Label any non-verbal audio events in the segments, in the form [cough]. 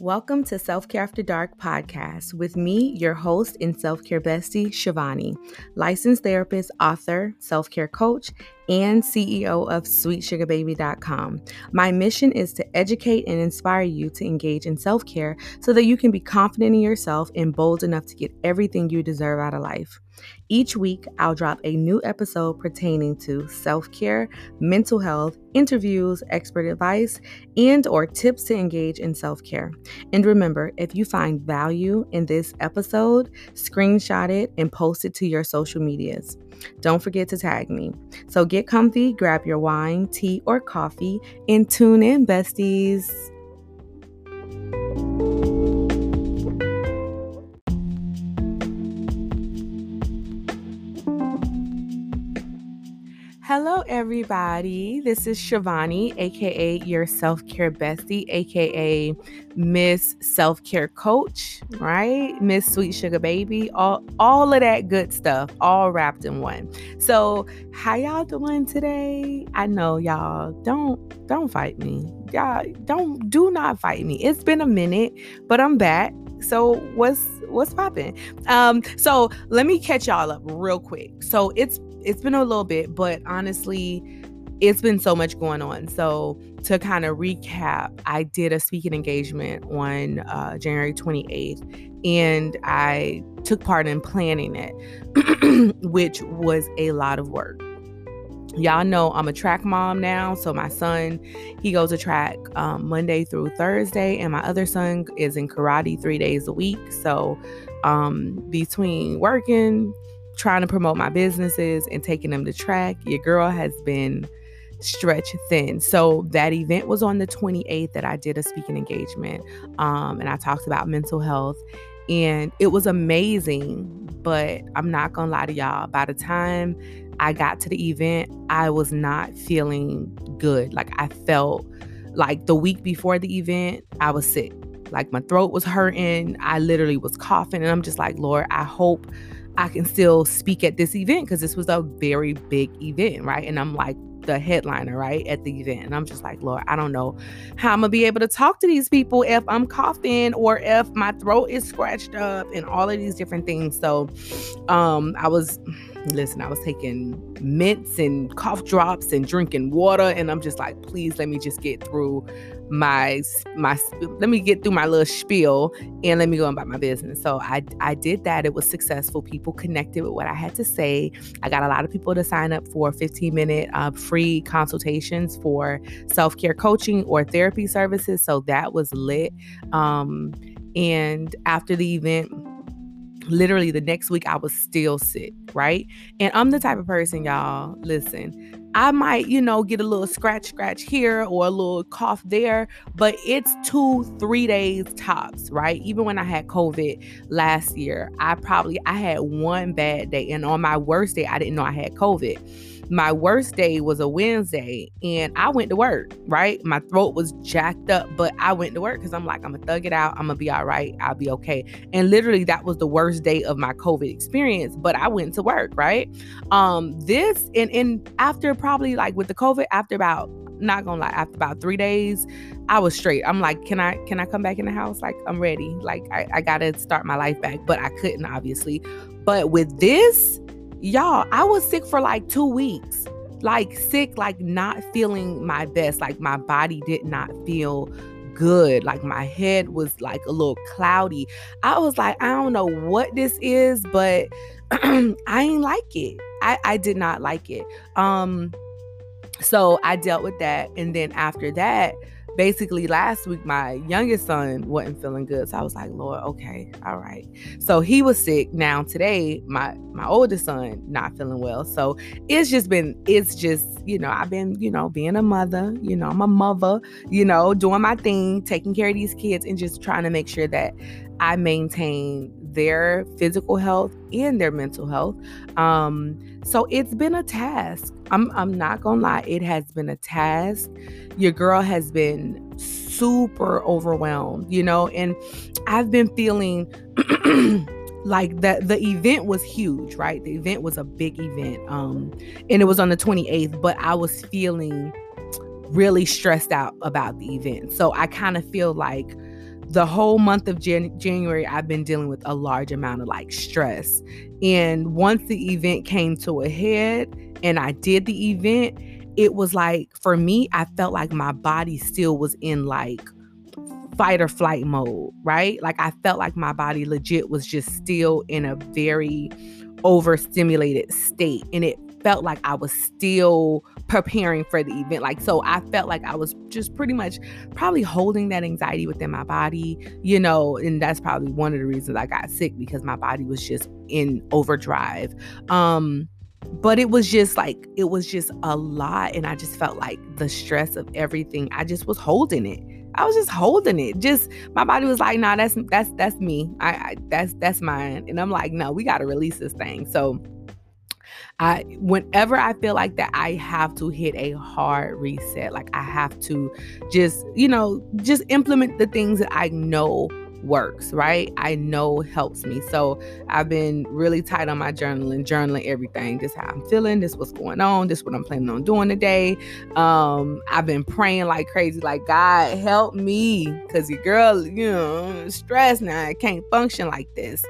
Welcome to Self Care After Dark podcast with me, your host and self care bestie, Shivani, licensed therapist, author, self care coach, and CEO of SweetSugarBaby.com. My mission is to educate and inspire you to engage in self care so that you can be confident in yourself and bold enough to get everything you deserve out of life. Each week, I'll drop a new episode pertaining to self-care, mental health, interviews, expert advice, and or tips to engage in self-care. And remember, if you find value in this episode, screenshot it and post it to your social medias. Don't forget to tag me. So get comfy, grab your wine, tea, or coffee, and tune in, besties. Hello, everybody. This is Shivani, aka your self care bestie, aka Miss Self Care Coach, right? Miss Sweet Sugar Baby, all all of that good stuff, all wrapped in one. So, how y'all doing today? I know y'all don't don't fight me. Y'all don't do not fight me. It's been a minute, but I'm back. So what's what's popping? Um, so let me catch y'all up real quick. So it's it's been a little bit, but honestly, it's been so much going on. So to kind of recap, I did a speaking engagement on uh, January 28th, and I took part in planning it, [clears throat] which was a lot of work. Y'all know I'm a track mom now, so my son he goes to track um, Monday through Thursday, and my other son is in karate three days a week. So um, between working, trying to promote my businesses and taking them to track, your girl has been stretched thin. So that event was on the 28th that I did a speaking engagement. Um, and I talked about mental health. And it was amazing, but I'm not gonna lie to y'all. By the time I got to the event, I was not feeling good. Like I felt like the week before the event, I was sick. Like my throat was hurting. I literally was coughing. And I'm just like, Lord, I hope I can still speak at this event because this was a very big event, right? And I'm like the headliner, right, at the event. And I'm just like, Lord, I don't know how I'm gonna be able to talk to these people if I'm coughing or if my throat is scratched up and all of these different things. So um I was listen, I was taking mints and cough drops and drinking water and I'm just like, please let me just get through my my let me get through my little spiel and let me go about my business. So I I did that. It was successful. People connected with what I had to say. I got a lot of people to sign up for 15 minute uh, free consultations for self care coaching or therapy services. So that was lit. Um, and after the event literally the next week I was still sick, right? And I'm the type of person, y'all, listen, I might, you know, get a little scratch, scratch here or a little cough there, but it's two, three days tops, right? Even when I had COVID last year, I probably I had one bad day, and on my worst day, I didn't know I had COVID my worst day was a Wednesday and I went to work, right? My throat was jacked up, but I went to work because I'm like, I'm gonna thug it out. I'm gonna be all right. I'll be okay. And literally, that was the worst day of my COVID experience, but I went to work, right? Um, this and and after probably like with the COVID, after about not gonna lie, after about three days, I was straight. I'm like, can I can I come back in the house? Like, I'm ready. Like, I, I gotta start my life back. But I couldn't, obviously. But with this, y'all, I was sick for like two weeks. Like sick, like not feeling my best. Like my body did not feel good. Like my head was like a little cloudy. I was like, I don't know what this is, but [clears throat] I ain't like it. I, I did not like it. Um, so I dealt with that. And then after that, basically last week my youngest son wasn't feeling good so i was like lord okay all right. So he was sick. Now today my my oldest son not feeling well. So it's just been it's just you know i've been you know being a mother you know i'm a mother you know doing my thing taking care of these kids and just trying to make sure that i maintain their physical health and their mental health um so it's been a task i'm i'm not gonna lie it has been a task your girl has been super overwhelmed, you know, and I've been feeling [clears throat] like that the event was huge, right? The event was a big event. Um and it was on the 28th, but I was feeling really stressed out about the event. So I kind of feel like the whole month of Jan- January, I've been dealing with a large amount of like stress. And once the event came to a head and I did the event, it was like for me, I felt like my body still was in like fight or flight mode, right? Like I felt like my body legit was just still in a very overstimulated state. And it felt like I was still preparing for the event. Like, so I felt like I was just pretty much probably holding that anxiety within my body, you know, and that's probably one of the reasons I got sick because my body was just in overdrive. Um, but it was just like it was just a lot and i just felt like the stress of everything i just was holding it. I was just holding it. Just my body was like nah that's that's that's me. I, I that's that's mine. And i'm like no we got to release this thing. So I whenever I feel like that I have to hit a hard reset like I have to just you know just implement the things that I know works, right? I know helps me. So I've been really tight on my journaling, journaling everything. This how I'm feeling, this what's going on, this what I'm planning on doing today. Um, I've been praying like crazy, like God help me. Cause your girl, you know, stressed now. I can't function like this.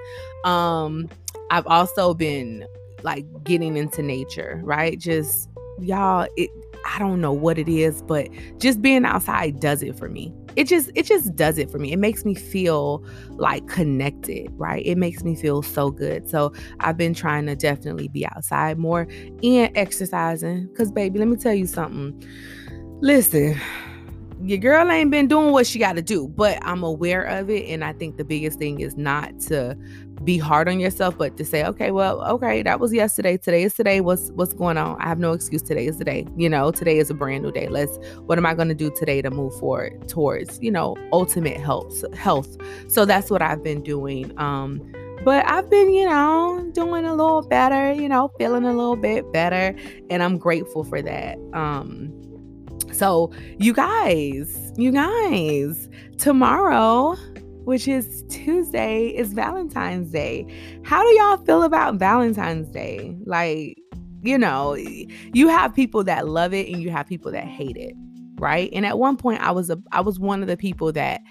Um, I've also been like getting into nature, right? Just y'all, it I don't know what it is, but just being outside does it for me. It just it just does it for me. It makes me feel like connected right? It makes me feel so good. So i've been trying to definitely be outside more and exercising. Because baby let me tell you something. Listen your girl ain't been doing what she got to do, but I'm aware of it. And I think the biggest thing is not to be hard on yourself, but to say, okay, well, okay, that was yesterday. Today is today. What's what's going on? I have no excuse. Today is today. You know, today is a brand new day. Let's what am I going to do today to move forward towards, you know, ultimate health health. So that's what I've been doing. Um but I've been, you know, doing a little better, you know, feeling a little bit better, and I'm grateful for that. Um so, you guys, you guys, tomorrow, which is Tuesday, is Valentine's Day. How do y'all feel about Valentine's Day? Like, you know, you have people that love it and you have people that hate it, right? And at one point I was a I was one of the people that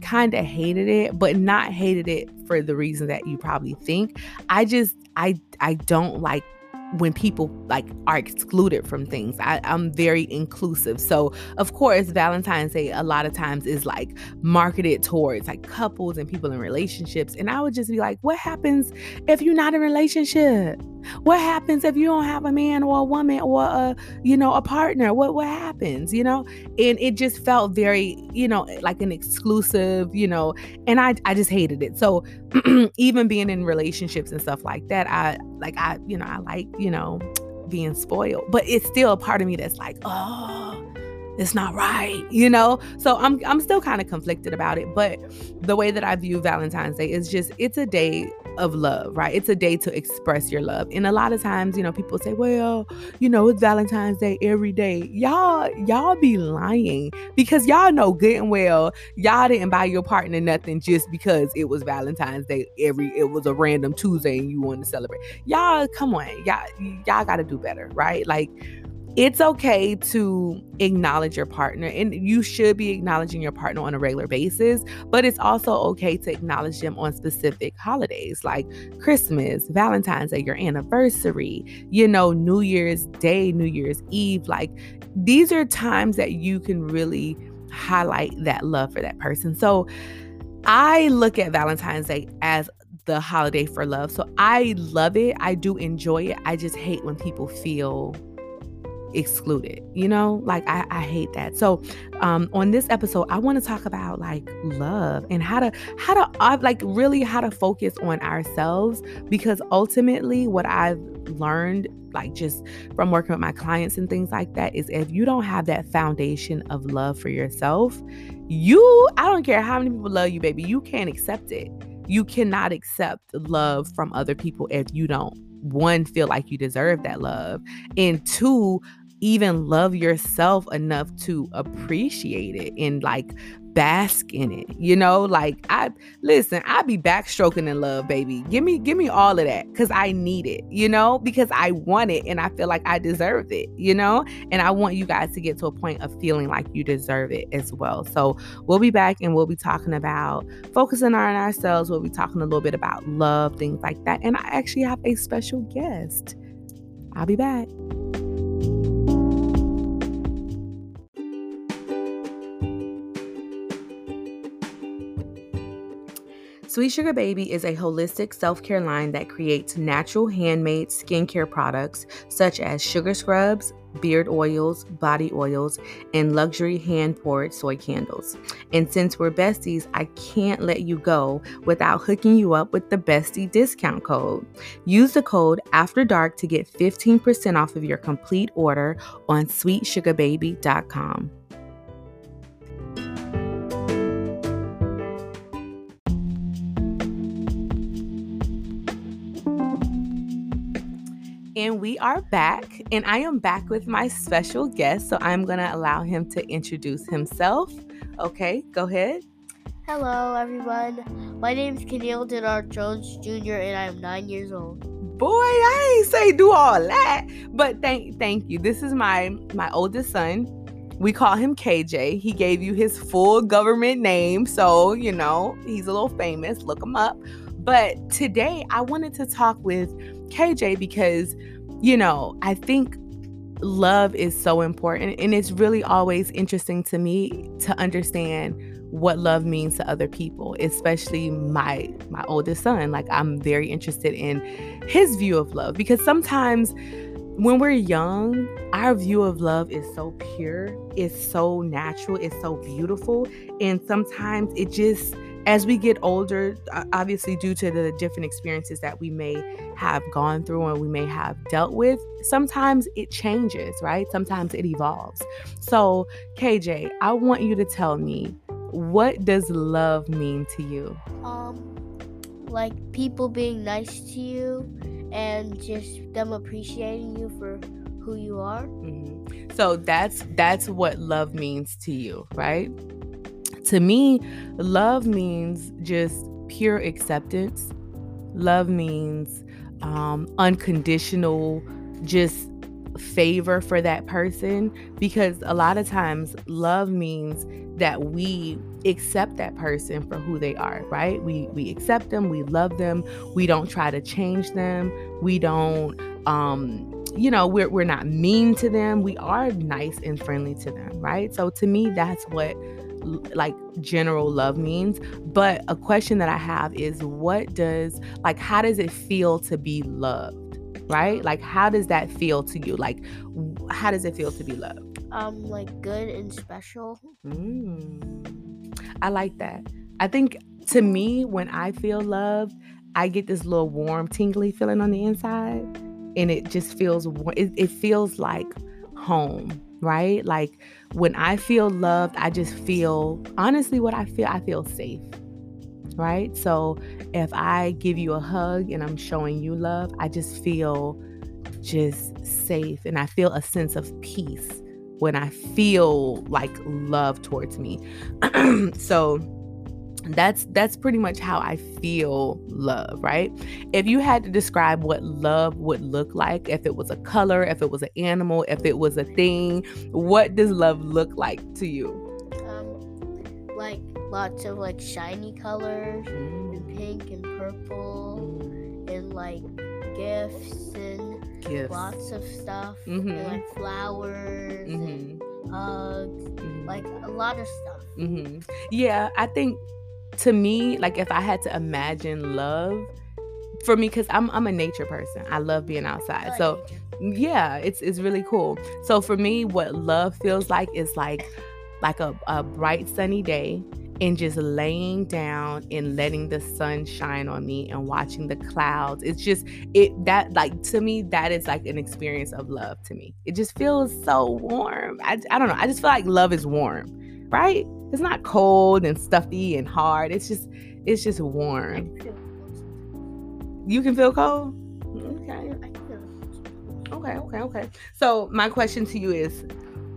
kind of hated it, but not hated it for the reason that you probably think. I just I I don't like when people like are excluded from things. I, I'm very inclusive. So of course Valentine's Day a lot of times is like marketed towards like couples and people in relationships. And I would just be like, what happens if you're not in a relationship? What happens if you don't have a man or a woman or a you know a partner? What what happens? You know? And it just felt very, you know, like an exclusive, you know, and I I just hated it. So [clears throat] even being in relationships and stuff like that, I like I, you know, I like, you know, being spoiled. But it's still a part of me that's like, oh, it's not right, you know? So I'm I'm still kind of conflicted about it, but the way that I view Valentine's Day is just it's a day of love, right? It's a day to express your love. And a lot of times, you know, people say, well, you know, it's Valentine's Day every day. Y'all, y'all be lying because y'all know good and well y'all didn't buy your partner nothing just because it was Valentine's Day every it was a random Tuesday and you wanted to celebrate. Y'all, come on. Y'all, y'all gotta do better, right? Like it's okay to acknowledge your partner and you should be acknowledging your partner on a regular basis but it's also okay to acknowledge them on specific holidays like christmas valentine's day your anniversary you know new year's day new year's eve like these are times that you can really highlight that love for that person. So i look at valentine's day as the holiday for love so i love it i do enjoy it i just hate when people feel excluded you know? Like i, I hate that. So um on this episode i want to talk about like love and how to how to uh, like really how to focus on ourselves because ultimately what i've learned like just from working with my clients and things like that is if you don't have that foundation of love for yourself you i don't care how many people love you baby you can't accept it. You cannot accept love from other people if you don't one feel like you deserve that love and two even love yourself enough to appreciate it and like bask in it. You know, like I listen, I be backstroking in love, baby. Give me, give me all of that because I need it, you know, because I want it and I feel like I deserve it, you know, and I want you guys to get to a point of feeling like you deserve it as well. So we'll be back and we'll be talking about focusing on ourselves. We'll be talking a little bit about love, things like that. And I actually have a special guest. I'll be back. Sweet Sugar Baby is a holistic self care line that creates natural handmade skincare products such as sugar scrubs, beard oils, body oils, and luxury hand poured soy candles. And since we're besties, I can't let you go without hooking you up with the bestie discount code. Use the code After Dark to get 15% off of your complete order on sweetsugarbaby.com. And we are back, and I am back with my special guest. So I'm going to allow him to introduce himself. Okay, go ahead. Hello, everyone. My name is Keneal Denard Jones Jr., and I am nine years old. Boy, I ain't say do all that, but thank thank you. This is my my oldest son. We call him KJ. He gave you his full government name, so you know he's a little famous. Look him up. But today I wanted to talk with KJ because, you know, I think love is so important. And it's really always interesting to me to understand what love means to other people especially my my oldest son like i'm very interested in his view of love because sometimes when we're young our view of love is so pure it's so natural it's so beautiful and sometimes it just as we get older, obviously, due to the different experiences that we may have gone through and we may have dealt with, sometimes it changes, right? Sometimes it evolves. So, KJ, I want you to tell me what does love mean to you? Um, like people being nice to you and just them appreciating you for who you are. Mm-hmm. So that's that's what love means to you, right? To me, love means just pure acceptance. Love means um, unconditional, just favor for that person. Because a lot of times love means that we accept that person for who they are right? We we accept them we love them we don't try to change them we don't um you know we're, we're not mean to them we are nice and friendly to them right? So to me that's what like general love means. But a question that i have is what does like how does it feel to be loved right? Like how does that feel to you? Like how does it feel to be loved? Um like good and special. Mm. i like that. I think to me when i feel loved i get this little warm tingly feeling on the inside and it just feels it, it feels like home right? Like when I feel loved, I just feel honestly what I feel, I feel safe. Right? So if I give you a hug and I'm showing you love, I just feel just safe and I feel a sense of peace when I feel like love towards me. [clears throat] so that's that's pretty much how i feel love right if you had to describe what love would look like if it was a color if it was an animal if it was a thing what does love look like to you um like lots of like shiny colors mm. and pink and purple mm. and like gifts and gifts. lots of stuff mm-hmm. and like flowers mm-hmm. and hugs mm-hmm. like a lot of stuff mm-hmm. yeah i think to me, like if I had to imagine love for me, because I'm I'm a nature person. I love being outside. So yeah, it's it's really cool. So for me, what love feels like is like like a, a bright sunny day and just laying down and letting the sun shine on me and watching the clouds it's just it that like to me that is like an experience of love to me it just feels so warm i, I don't know i just feel like love is warm right it's not cold and stuffy and hard. It's just it's just warm. You can feel cold? Okay. Okay. Okay, okay, okay. So my question to you is,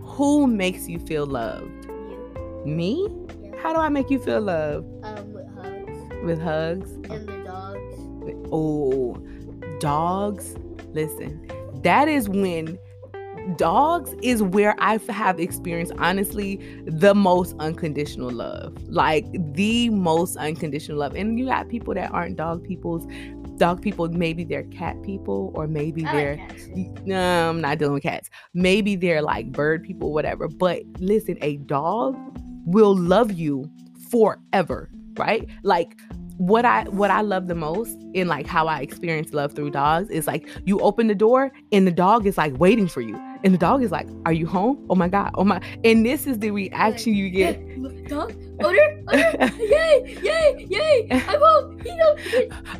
who makes you feel loved? You. Me? Yeah. How do I make you feel loved? Um, with hugs. With hugs? And the dogs. Oh, dogs. Listen, that is when dogs is where I have experienced honestly the most unconditional love. Like the most unconditional love. And you got people that aren't dog people's dog people, maybe they're cat people, or maybe I they're like no, I'm not dealing with cats. Maybe they're like bird people, whatever. But listen, a dog will love you forever, right? Like what I what I love the most in like how I experience love through dogs is like you open the door and the dog is like waiting for you. And the dog is like, Are you home? Oh my god, oh my and this is the reaction you get. Dog, odor, odor, [laughs] yay, yay, yay! I'm home.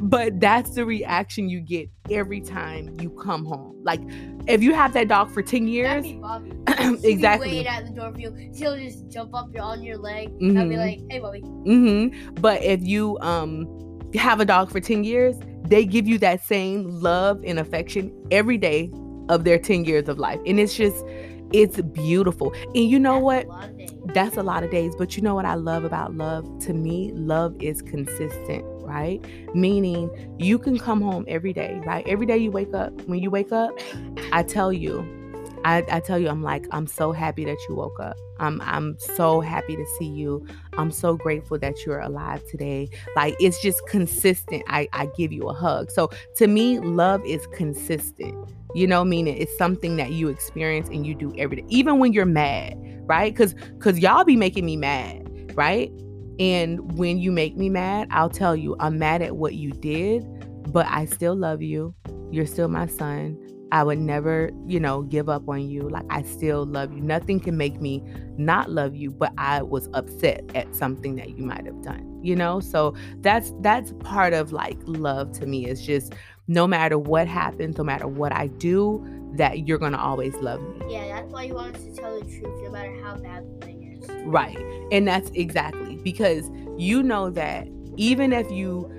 But that's the reaction you get every time you come home. Like if you have that dog for 10 years, That'd be Bobby. [clears throat] She'd be exactly. waiting at the door for you. She'll just jump up on your leg. I'll be like, hey, Bobby. hmm But if you um have a dog for 10 years, they give you that same love and affection every day of their 10 years of life. And it's just it's beautiful. And you know That's what? a lot of days. That's a lot of days, but you know what I love about love? To me, love is consistent, right? Meaning you can come home every day, right? Every day you wake up. When you wake up, I tell you, I, I tell you, I'm like, I'm so happy that you woke up. I'm I'm so happy to see you. I'm so grateful that you're alive today. Like it's just consistent. I, I give you a hug. So to me, love is consistent. You know, meaning it's something that you experience and you do every day, even when you're mad, right? Cause cause y'all be making me mad, right? And when you make me mad, I'll tell you, I'm mad at what you did, but I still love you. You're still my son. I would never, you know, give up on you. Like I still love you. Nothing can make me not love you, but I was upset at something that you might have done. You know? So that's that's part of like love to me is just no matter what happens, no matter what I do, that you're going to always love me. Yeah, that's why you want us to tell the truth no matter how bad the thing is. Right. And that's exactly because you know that even if you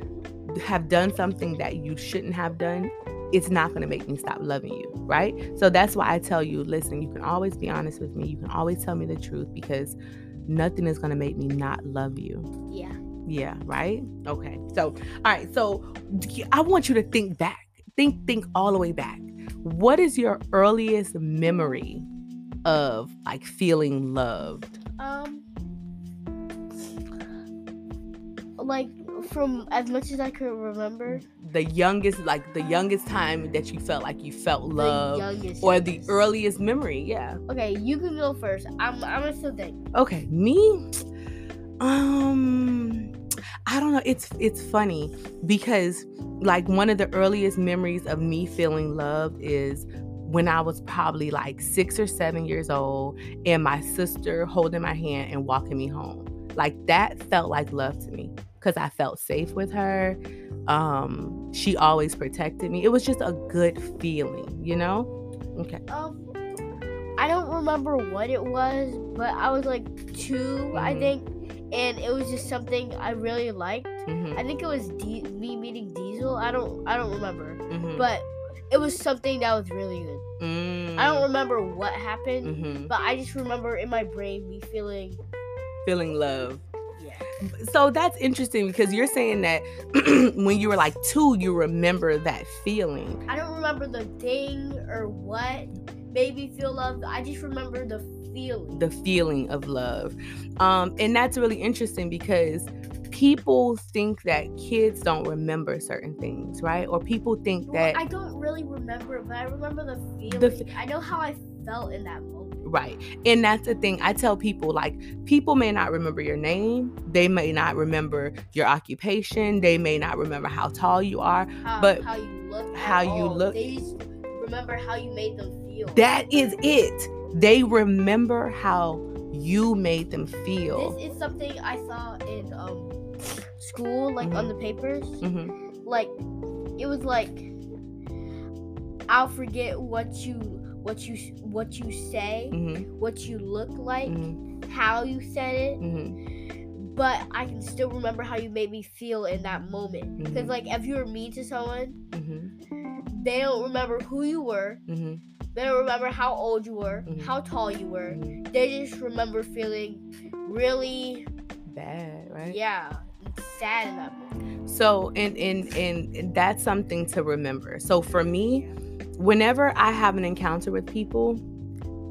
have done something that you shouldn't have done, it's not going to make me stop loving you. Right. So that's why I tell you listen, you can always be honest with me. You can always tell me the truth because nothing is going to make me not love you. Yeah. Yeah. Right. Okay. So, all right. So I want you to think back. Think, think all the way back. What is your earliest memory of like feeling loved? Um, like from as much as I can remember, the youngest like the youngest time that you felt like you felt the love youngest. or the earliest memory yeah Okay, you can go first. I'm I'm gonna still think. okay me um i don't know it's it's funny because like one of the earliest memories of me feeling loved is when i was probably like six or seven years old and my sister holding my hand and walking me home. Like that felt like love to me because i felt safe with her. Um she always protected me. It was just a good feeling you know? Okay. Um, I don't remember what it was, but I was like 2 I Mhm. think, and it was just something I really liked. Mhm, I think it was D- me meeting Diesel. I don't I don't remember, mhm, but it was something that was really good. mm, I don't remember what happened, mhm. but I just remember in my brain me feeling feeling love yeah. so that's interesting because you're saying that [clears throat] when you were like two you remember that feeling I don't remember the thing or what made me feel loved. I just remember the feeling. the feeling of love um and that's really interesting because people think that kids don't remember certain things right or people think Well, that I don't really remember, but I remember the feeling. The f- I know how I felt in that moment. Right. And that's the thing. I tell people like people may not remember your name, they may not remember your occupation, they may not remember how tall you are. How, But how you look. how you look- They just remember how you made them feel. That is it. They remember how you made them feel. This is something I saw in um school, like on the papers. Mhm. Like it was like I'll forget what you what you what you say, Mhm. what you look like, Mhm. how you said it. Mhm. but I can still remember how you made me feel in that moment. Because Mhm. like if you were mean to someone, they don't remember who you were. Mm-hmm. They don't remember how old you were, mm-hmm. how tall you were. Mm-hmm. They just remember feeling really bad, right? Yeah, sad moment. So, and and and that's something to remember. So for me, whenever I have an encounter with people,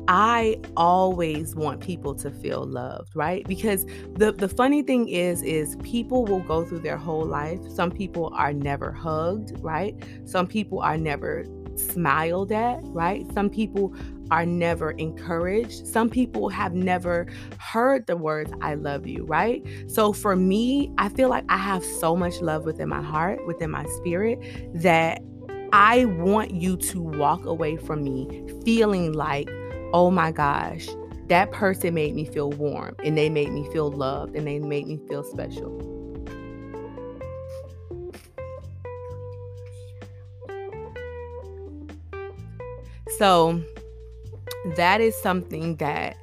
I always want people to feel loved, right? Because the the funny thing is is people will go through their whole life. Some people are never hugged, right? Some people are never smiled at, right? Some people are never encouraged. Some people have never heard the words I love you, right? So for me, I feel like I have so much love within my heart, within my spirit that I want you to walk away from me feeling like oh my gosh, that person made me feel warm and they made me feel loved and they made me feel special. So that is something that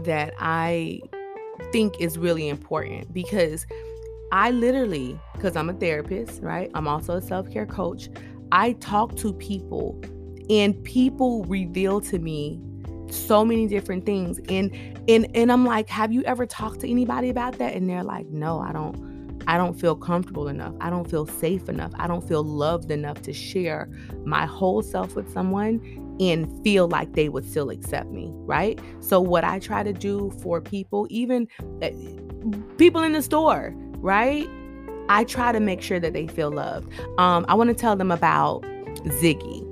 that I think is really important because I literally because I'm a therapist, right? I'm also a self-care coach. I talk to people and people reveal to me so many different things and and and I'm like have you ever talked to anybody about that and they're like no I don't I don't feel comfortable enough. I don't feel safe enough. I don't feel loved enough to share my whole self with someone and feel like they would still accept me right? So what I try to do for people even eh, people in the store right? I try to make sure that they feel loved. Um I want to tell them about Ziggy.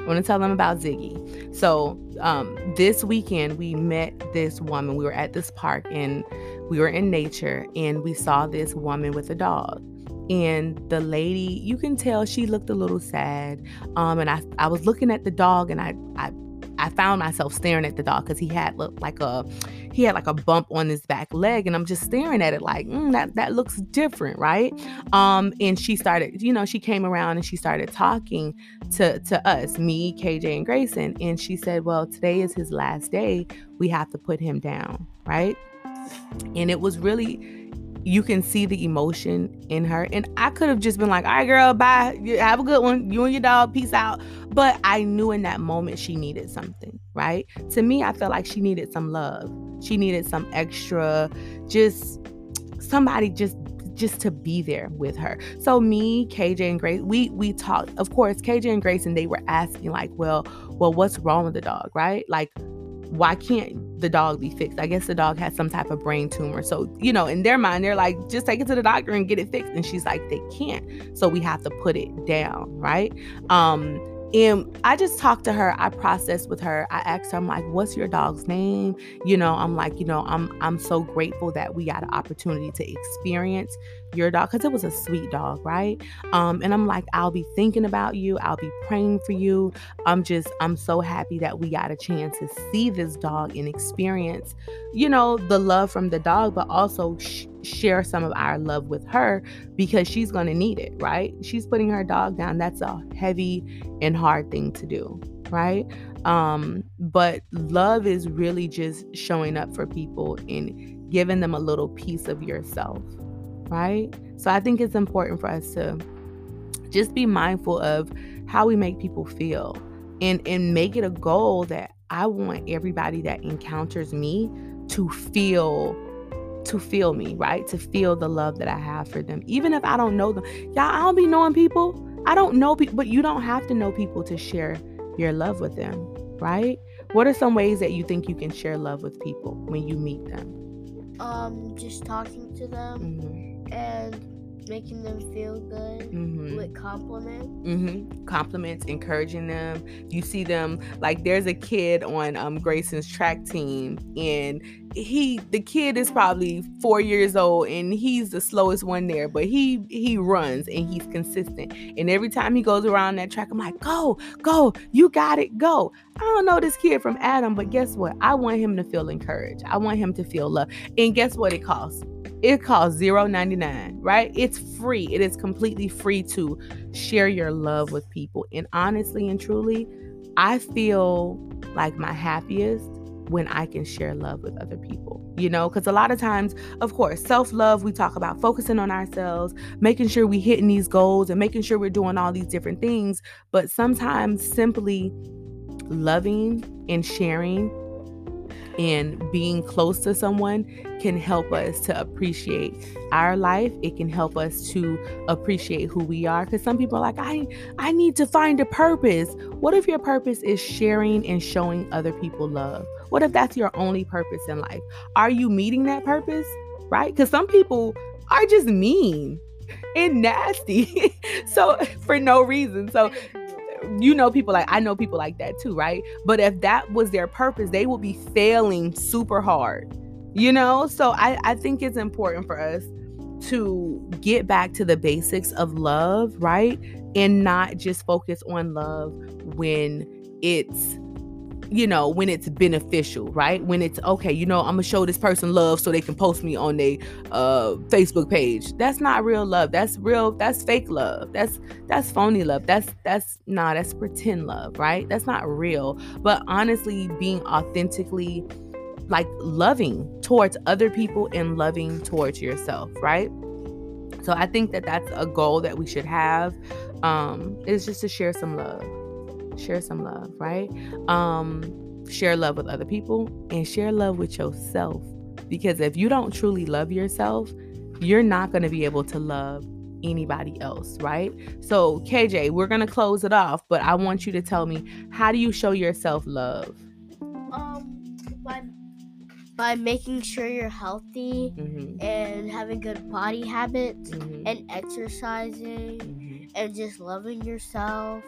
I want to tell them about Ziggy. So um, this weekend we met this woman. We were at this park and we were in nature and we saw this woman with a dog. And the lady, you can tell she looked a little sad. Um, and I, I was looking at the dog and I, I I found myself staring at the dog because he had looked like a he had like a bump on his back leg and i'm just staring at it like mm, that that looks different right um and she started you know she came around and she started talking to to us me kj and grayson and she said well today is his last day we have to put him down right and it was really you can see the emotion in her. And I could have just been like, all right, girl, bye. Have a good one. You and your dog, peace out. But I knew in that moment she needed something, right? To me, I felt like she needed some love. She needed some extra, just somebody just just to be there with her. So me, KJ and Grace, we we talked. Of course, KJ and Grace and they were asking like, well, well, what's wrong with the dog, right? Like, why can't the dog be fixed? I guess the dog has some type of brain tumor. So, you know, in their mind, they're like, just take it to the doctor and get it fixed. And she's like, they can't. So we have to put it down, right? Um, and I just talked to her. I processed with her. I asked her, I'm like, what's your dog's name? You know, I'm like, you know, I'm I'm so grateful that we got an opportunity to experience your dog because it was a sweet dog, right? Um, and I'm like, I'll be thinking about you. I'll be praying for you. I'm just, I'm so happy that we got a chance to see this dog and experience, you know, the love from the dog, but also sh- share some of our love with her because she's going to need it, right? She's putting her dog down. That's a heavy and hard thing to do, right? Um, but love is really just showing up for people and giving them a little piece of yourself right? So I think it's important for us to just be mindful of how we make people feel and and make it a goal that I want everybody that encounters me to feel to feel me, right? To feel the love that I have for them. Even if I don't know them. Y'all, I don't be knowing people. I don't know people, but you don't have to know people to share your love with them, right? What are some ways that you think you can share love with people when you meet them? Um, just talking to them. Mm-hmm and making them feel good mm-hmm. with compliments. Mm-hmm. Compliments, encouraging them. You see them like there's a kid on um, Grayson's track team, and he the kid is probably four years old, and he's the slowest one there, but he he runs and he's consistent. And every time he goes around that track, I'm like, go, go, you got it, go. I don't know this kid from Adam, but guess what? I want him to feel encouraged. I want him to feel love. And guess what it costs? it costs 0.99, right? It's free. It is completely free to share your love with people. And honestly and truly, I feel like my happiest when I can share love with other people, you know? Because a lot of times, of course, self love, we talk about focusing on ourselves, making sure we're hitting these goals and making sure we're doing all these different things. But sometimes simply loving and sharing and being close to someone can help us to appreciate our life it can help us to appreciate who we are because some people are like i i need to find a purpose what if your purpose is sharing and showing other people love what if that's your only purpose in life are you meeting that purpose right because some people are just mean and nasty [laughs] so [laughs] for no reason so [laughs] you know people like I know people like that too, right? But if that was their purpose, they would be failing super hard. You know? So I I think it's important for us to get back to the basics of love, right? And not just focus on love when it's you know, when it's beneficial, right? When it's okay, you know, I'm gonna show this person love so they can post me on their uh Facebook page. That's not real love. That's real, that's fake love. That's that's phony love. That's that's nah, that's pretend love, right? That's not real. But honestly, being authentically like loving towards other people and loving towards yourself, right? So I think that that's a goal that we should have. Um, is just to share some love share some love, right? Um, share love with other people and share love with yourself. Because if you don't truly love yourself, you're not going to be able to love anybody else, right? So, KJ, we're going to close it off, but I want you to tell me how do you show yourself love? Um, by, by making sure you're healthy mm-hmm. and having good body habits mm-hmm. and exercising mm-hmm. and just loving yourself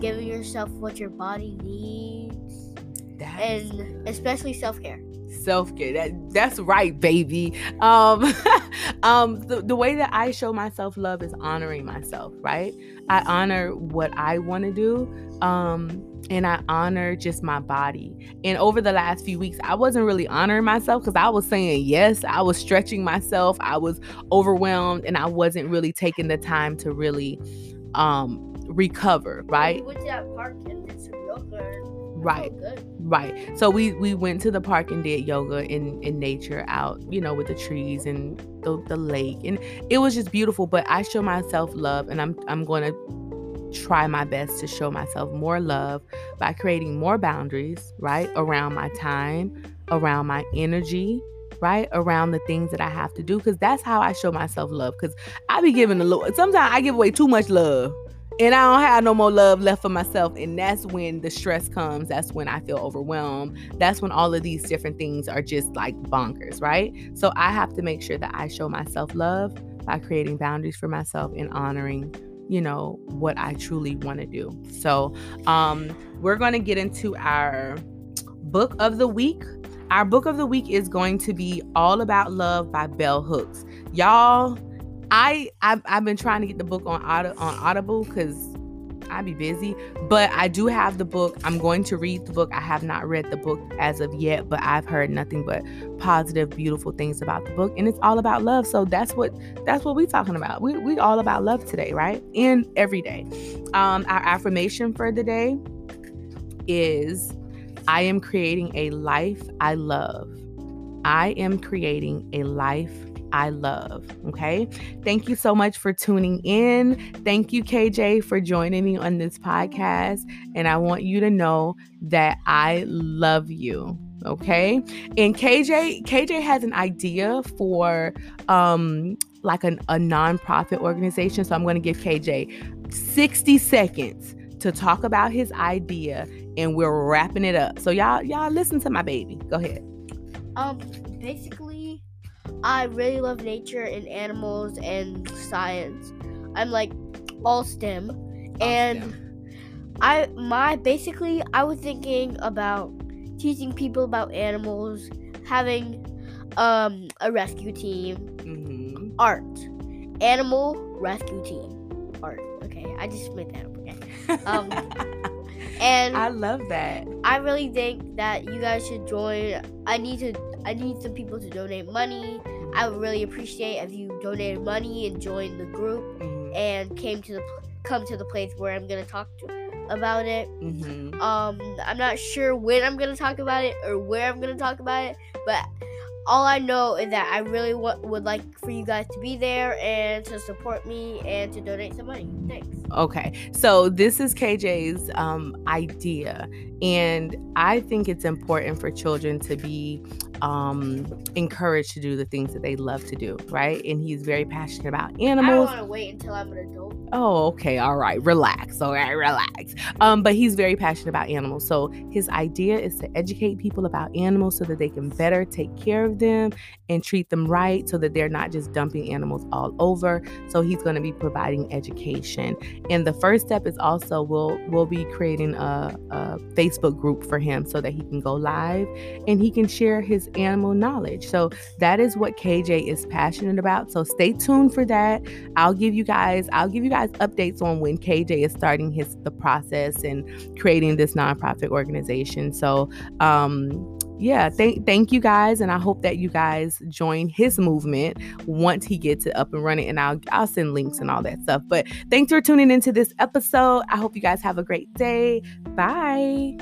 giving yourself what your body needs, that and especially self care. Self care. That that's right, baby. Um, [laughs] um, the, the way that I show myself love is honoring myself. Right. I honor what I want to do. Um, and I honor just my body. And over the last few weeks, I wasn't really honoring myself because I was saying yes, I was stretching myself, I was overwhelmed, and I wasn't really taking the time to really um recover, right? We went to that park and did some yoga. Right. Right. So we we went to the park and did yoga in in nature out, you know, with the trees and the, the lake and it was just beautiful, but I show myself love and I'm I'm going to try my best to show myself more love by creating more boundaries, right? Around my time, around my energy, right? Around the things that I have to do because that's how I show myself love cuz I be giving a little sometimes I give away too much love and I don't have no more love left for myself. And that's when the stress comes. That's when I feel overwhelmed. That's when all of these different things are just like bonkers, right? So I have to make sure that I show myself love by creating boundaries for myself and honoring you know what I truly want to do. So, um we're going to get into our book of the week. Our book of the week is going to be All About Love by Bell Hooks. Y'all I I've, I've been trying to get the book on on Audible because I'd be busy, but I do have the book. I'm going to read the book. I have not read the book as of yet, but I've heard nothing but positive, beautiful things about the book, and it's all about love. So that's what that's what we talking about. We we all about love today, right? And every day. Um, our affirmation for the day is, I am creating a life I love. I am creating a life I love. Okay. Thank you so much for tuning in. Thank you, KJ, for joining me on this podcast. And I want you to know that I love you. Okay. And KJ, KJ has an idea for um like an, a nonprofit organization. So I'm going to give KJ 60 seconds to talk about his idea and we're wrapping it up. So y'all y'all listen to my baby. Go ahead. Um basically I really love nature and animals and science. I'm like all STEM. All and STEM. I my basically I was thinking about teaching people about animals, having um a rescue team, mm-hmm. art, animal rescue team, art. Okay, I just made that up. Okay. Um, [laughs] and I love that. I really think that you guys should join. I need to. I need some people to donate money I would really appreciate if you donated money and joined the group mm-hmm. and came to the come to the place where I'm gonna talk to about it. Mm-hmm. Um, I'm not sure when I'm gonna talk about it or where I'm gonna talk about it, but all I know is that I really w- would like for you guys to be there and to support me and to donate some money. Thanks. Okay, so this is KJ's um, idea, and I think it's important for children to be um, encouraged to do the things that they love to do, right? And he's very passionate about animals. I don't want to wait until I'm an adult. Oh, okay, all right, relax, all right, relax. Um, but he's very passionate about animals, so his idea is to educate people about animals so that they can better take care of them and treat them right, so that they're not just dumping animals all over. So he's going to be providing education, and the first step is also we'll we'll be creating a, a Facebook group for him so that he can go live and he can share his animal knowledge. So that is what KJ is passionate about. So stay tuned for that. I'll give you guys I'll give you guys updates on when KJ is starting his the process and creating this nonprofit organization. So um yeah, thank thank you guys, and I hope that you guys join his movement once he gets it up and running. And I'll I'll send links and all that stuff. But thanks for tuning into this episode. I hope you guys have a great day. Bye.